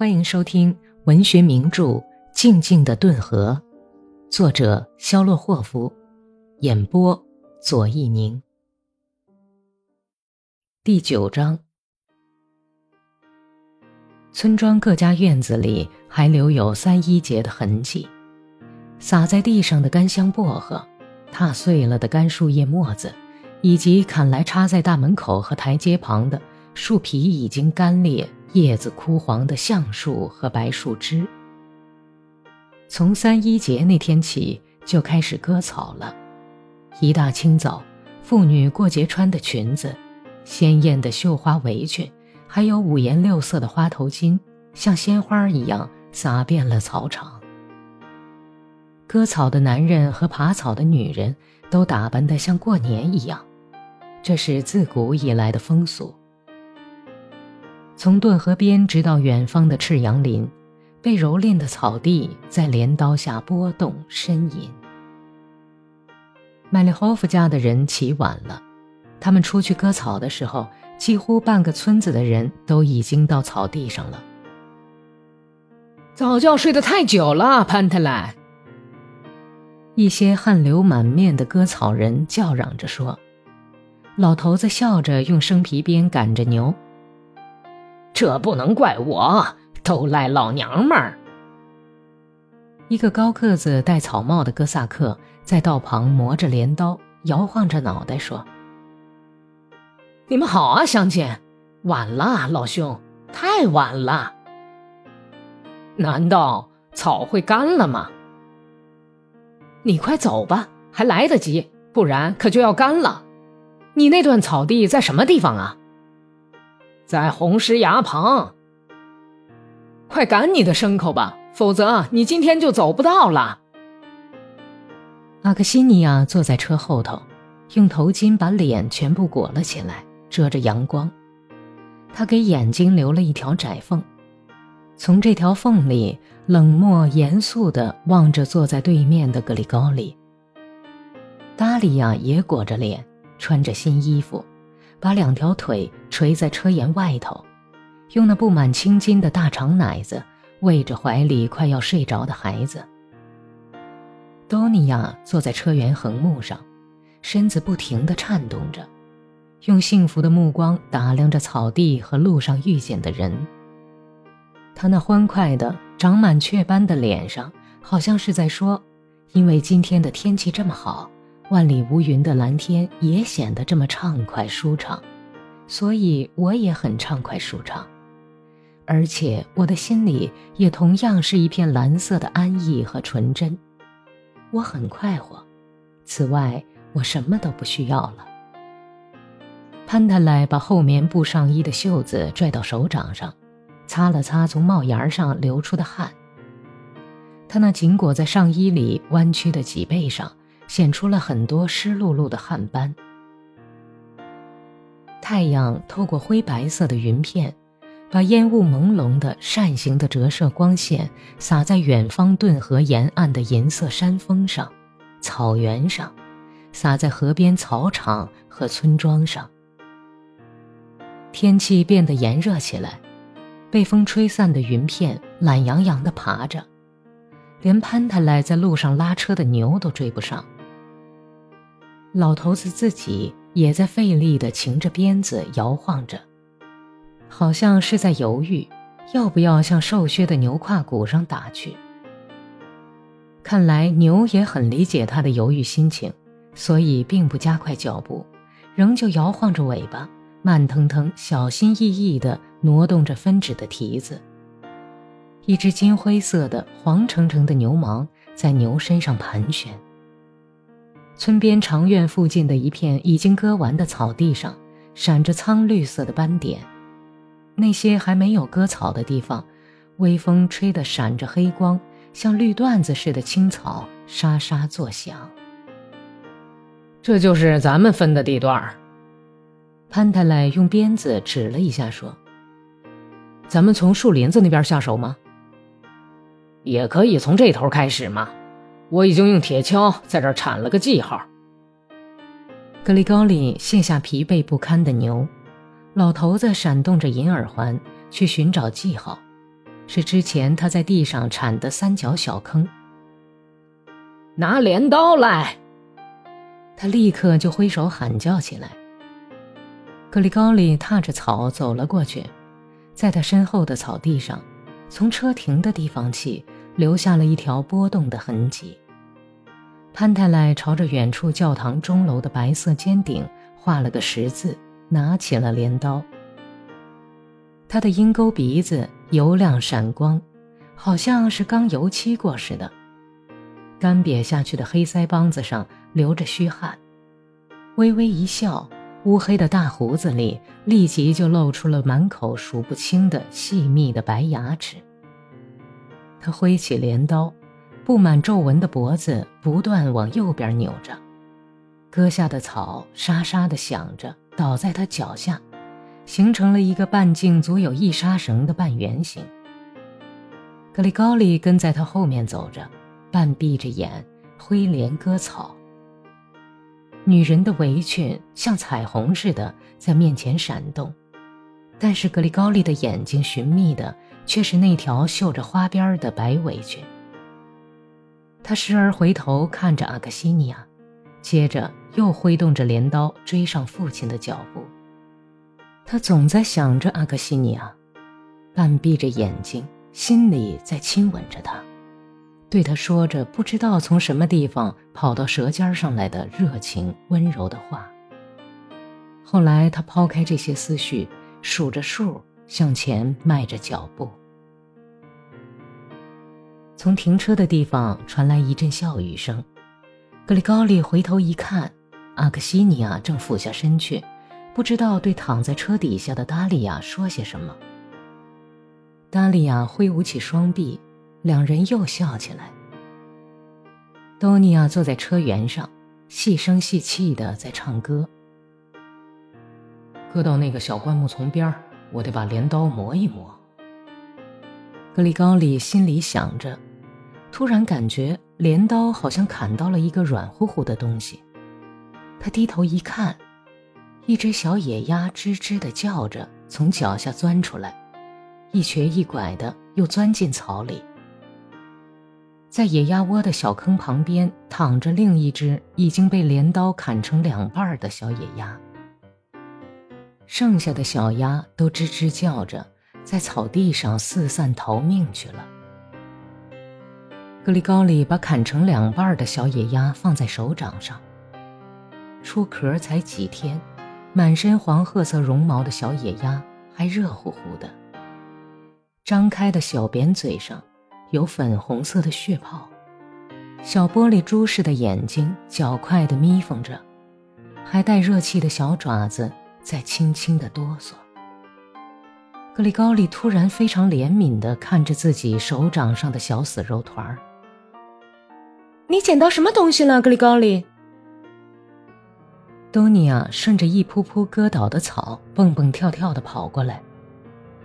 欢迎收听文学名著《静静的顿河》，作者肖洛霍夫，演播左一宁。第九章，村庄各家院子里还留有三一节的痕迹，洒在地上的干香薄荷，踏碎了的干树叶沫子，以及砍来插在大门口和台阶旁的树皮已经干裂。叶子枯黄的橡树和白树枝，从三一节那天起就开始割草了。一大清早，妇女过节穿的裙子、鲜艳的绣花围裙，还有五颜六色的花头巾，像鲜花一样洒遍了草场。割草的男人和耙草的女人都打扮得像过年一样，这是自古以来的风俗。从顿河边直到远方的赤杨林，被蹂躏的草地在镰刀下波动呻吟。麦利霍夫家的人起晚了，他们出去割草的时候，几乎半个村子的人都已经到草地上了。早觉睡得太久了，潘特莱。一些汗流满面的割草人叫嚷着说：“老头子笑着用生皮鞭赶着牛。”这不能怪我，都赖老娘们儿。一个高个子、戴草帽的哥萨克在道旁磨着镰刀，摇晃着脑袋说：“你们好啊，乡亲，晚了，老兄，太晚了。难道草会干了吗？你快走吧，还来得及，不然可就要干了。你那段草地在什么地方啊？”在红石崖旁，快赶你的牲口吧，否则你今天就走不到了。阿克西尼亚坐在车后头，用头巾把脸全部裹了起来，遮着阳光。他给眼睛留了一条窄缝，从这条缝里冷漠严肃地望着坐在对面的格里高里。达利亚也裹着脸，穿着新衣服。把两条腿垂在车沿外头，用那布满青筋的大长奶子喂着怀里快要睡着的孩子。多尼亚坐在车辕横木上，身子不停地颤动着，用幸福的目光打量着草地和路上遇见的人。他那欢快的、长满雀斑的脸上，好像是在说：“因为今天的天气这么好。”万里无云的蓝天也显得这么畅快舒畅，所以我也很畅快舒畅，而且我的心里也同样是一片蓝色的安逸和纯真。我很快活，此外我什么都不需要了。潘塔莱把厚棉布上衣的袖子拽到手掌上，擦了擦从帽檐上流出的汗。他那紧裹在上衣里弯曲的脊背上。显出了很多湿漉漉的汗斑。太阳透过灰白色的云片，把烟雾朦胧的扇形的折射光线洒在远方顿河沿岸的银色山峰上、草原上，洒在河边草场和村庄上。天气变得炎热起来，被风吹散的云片懒洋洋地爬着，连潘塔莱在路上拉车的牛都追不上。老头子自己也在费力地擎着鞭子摇晃着，好像是在犹豫，要不要向瘦削的牛胯骨上打去。看来牛也很理解他的犹豫心情，所以并不加快脚步，仍旧摇晃着尾巴，慢腾腾、小心翼翼地挪动着分趾的蹄子。一只金灰色的、黄澄澄的牛虻在牛身上盘旋。村边长院附近的一片已经割完的草地上，闪着苍绿色的斑点。那些还没有割草的地方，微风吹得闪着黑光，像绿缎子似的青草沙沙作响。这就是咱们分的地段。潘太莱用鞭子指了一下，说：“咱们从树林子那边下手吗？也可以从这头开始嘛。”我已经用铁锹在这儿铲了个记号。格里高利卸下疲惫不堪的牛，老头子闪动着银耳环去寻找记号，是之前他在地上铲的三角小坑。拿镰刀来！他立刻就挥手喊叫起来。格里高利踏着草走了过去，在他身后的草地上，从车停的地方起，留下了一条波动的痕迹。潘太莱朝着远处教堂钟楼的白色尖顶画了个十字，拿起了镰刀。他的鹰钩鼻子油亮闪光，好像是刚油漆过似的。干瘪下去的黑腮帮子上流着虚汗，微微一笑，乌黑的大胡子里立即就露出了满口数不清的细密的白牙齿。他挥起镰刀，布满皱纹的脖子不断往右边扭着，割下的草沙沙地响着，倒在他脚下，形成了一个半径足有一沙绳的半圆形。格里高利跟在他后面走着。半闭着眼挥镰割草，女人的围裙像彩虹似的在面前闪动，但是格里高利的眼睛寻觅的却是那条绣着花边的白围裙。他时而回头看着阿克西尼亚，接着又挥动着镰刀追上父亲的脚步。他总在想着阿克西尼亚，半闭着眼睛，心里在亲吻着他。对他说着不知道从什么地方跑到舌尖上来的热情温柔的话。后来他抛开这些思绪，数着数向前迈着脚步。从停车的地方传来一阵笑语声，格里高利回头一看，阿克西尼亚正俯下身去，不知道对躺在车底下的达利亚说些什么。达利亚挥舞起双臂。两人又笑起来。多尼亚坐在车辕上，细声细气的在唱歌。搁到那个小灌木丛边我得把镰刀磨一磨。格里高里心里想着，突然感觉镰刀好像砍到了一个软乎乎的东西。他低头一看，一只小野鸭吱吱的叫着，从脚下钻出来，一瘸一拐的又钻进草里。在野鸭窝的小坑旁边躺着另一只已经被镰刀砍成两半的小野鸭，剩下的小鸭都吱吱叫着，在草地上四散逃命去了。格里高里把砍成两半的小野鸭放在手掌上，出壳才几天，满身黄褐色绒毛的小野鸭还热乎乎的，张开的小扁嘴上。有粉红色的血泡，小玻璃珠似的眼睛较快地眯缝着，还带热气的小爪子在轻轻地哆嗦。格里高利突然非常怜悯地看着自己手掌上的小死肉团儿。你捡到什么东西了，格里高利？多尼亚顺着一铺铺割倒的草蹦蹦跳跳地跑过来，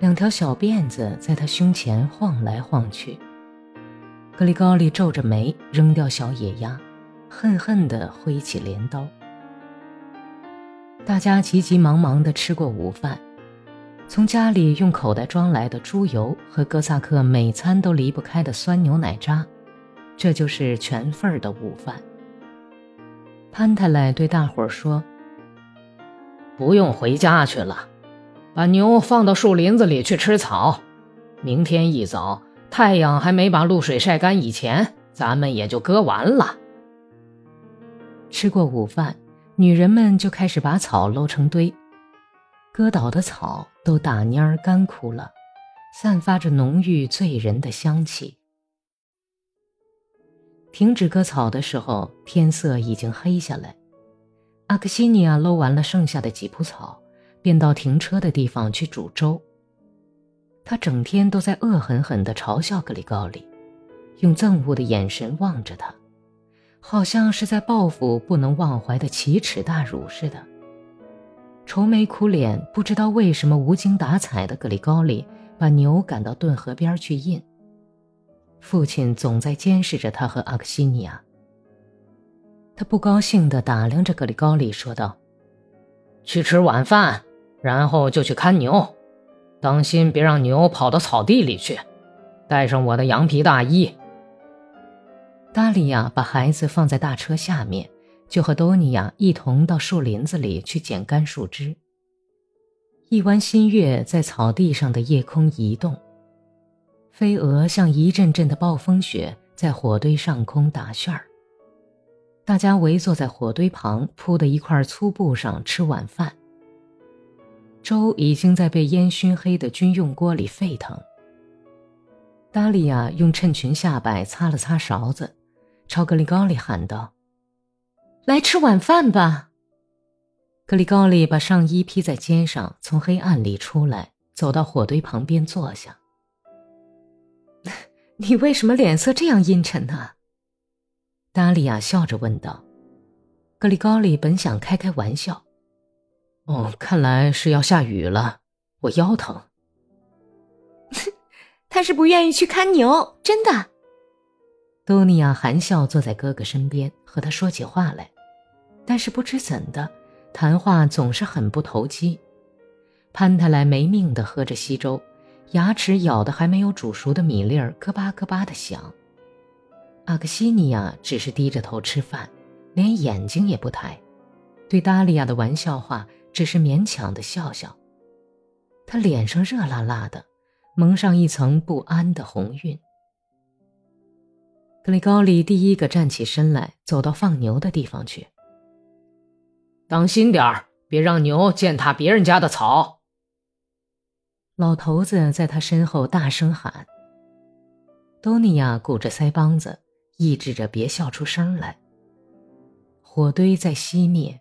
两条小辫子在他胸前晃来晃去。格里高利皱着眉，扔掉小野鸭，恨恨地挥起镰刀。大家急急忙忙地吃过午饭，从家里用口袋装来的猪油和哥萨克每餐都离不开的酸牛奶渣，这就是全份儿的午饭。潘太来对大伙儿说：“不用回家去了，把牛放到树林子里去吃草，明天一早。”太阳还没把露水晒干以前，咱们也就割完了。吃过午饭，女人们就开始把草搂成堆，割倒的草都打蔫儿干枯了，散发着浓郁醉人的香气。停止割草的时候，天色已经黑下来。阿克西尼亚搂完了剩下的几铺草，便到停车的地方去煮粥。他整天都在恶狠狠地嘲笑格里高里，用憎恶的眼神望着他，好像是在报复不能忘怀的奇耻大辱似的。愁眉苦脸、不知道为什么无精打采的格里高里把牛赶到顿河边去印。父亲总在监视着他和阿克西尼亚。他不高兴地打量着格里高里，说道：“去吃晚饭，然后就去看牛。”当心，别让牛跑到草地里去。带上我的羊皮大衣。达利亚把孩子放在大车下面，就和多尼亚一同到树林子里去捡干树枝。一弯新月在草地上的夜空移动，飞蛾像一阵阵的暴风雪在火堆上空打旋儿。大家围坐在火堆旁铺的一块粗布上吃晚饭。粥已经在被烟熏黑的军用锅里沸腾。达利亚用衬裙下摆擦了擦勺子。朝格里高利喊道：“来吃晚饭吧。”格里高利把上衣披在肩上，从黑暗里出来，走到火堆旁边坐下。“你为什么脸色这样阴沉呢？”达利亚笑着问道。格里高利本想开开玩笑：“哦，看来是要下雨了，我腰疼。”他是不愿意去看牛，真的。多尼亚含笑坐在哥哥身边，和他说起话来，但是不知怎的，谈话总是很不投机。潘泰莱没命的喝着稀粥，牙齿咬得还没有煮熟的米粒儿咯巴咯巴的响。阿克西尼亚只是低着头吃饭，连眼睛也不抬，对达利亚的玩笑话只是勉强的笑笑。他脸上热辣辣的，蒙上一层不安的红晕。格里高利第一个站起身来，走到放牛的地方去。当心点儿，别让牛践踏别人家的草。老头子在他身后大声喊。多尼亚鼓着腮帮子，抑制着别笑出声来。火堆在熄灭，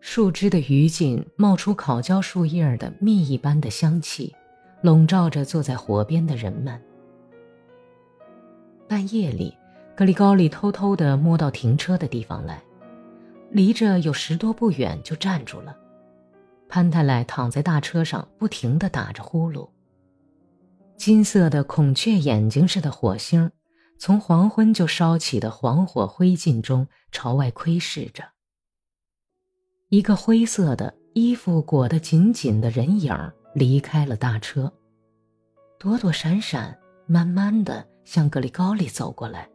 树枝的余烬冒出烤焦树叶的蜜一般的香气，笼罩着坐在火边的人们。半夜里，格里高利偷偷地摸到停车的地方来，离着有十多步远就站住了。潘太莱躺在大车上，不停地打着呼噜。金色的孔雀眼睛似的火星，从黄昏就烧起的黄火灰烬中朝外窥视着。一个灰色的衣服裹得紧紧的人影离开了大车，躲躲闪闪，慢慢的。向格里高利走过来，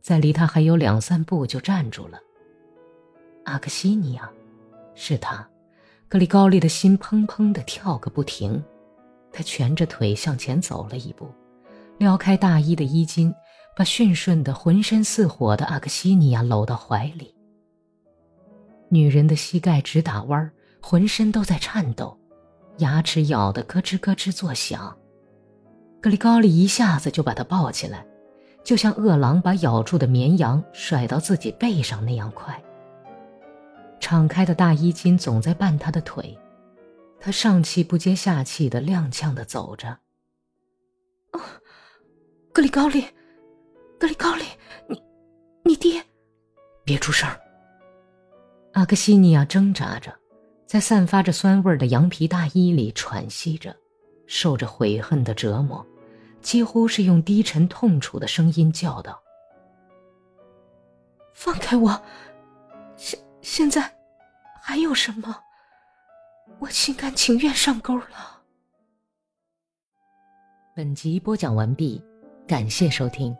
在离他还有两三步就站住了。阿克西尼亚，是他。格里高利的心砰砰的跳个不停，他蜷着腿向前走了一步，撩开大衣的衣襟，把驯顺的浑身似火的阿克西尼亚搂到怀里。女人的膝盖直打弯浑身都在颤抖，牙齿咬得咯吱咯吱作响。格里高利一下子就把他抱起来，就像饿狼把咬住的绵羊甩到自己背上那样快。敞开的大衣襟总在绊他的腿，他上气不接下气的踉跄的走着。哦，格里高利，格里高利，你，你爹，别出声。阿克西尼亚挣扎着，在散发着酸味的羊皮大衣里喘息着。受着悔恨的折磨，几乎是用低沉痛楚的声音叫道：“放开我！现在还有什么？我心甘情愿上钩了。”本集播讲完毕，感谢收听。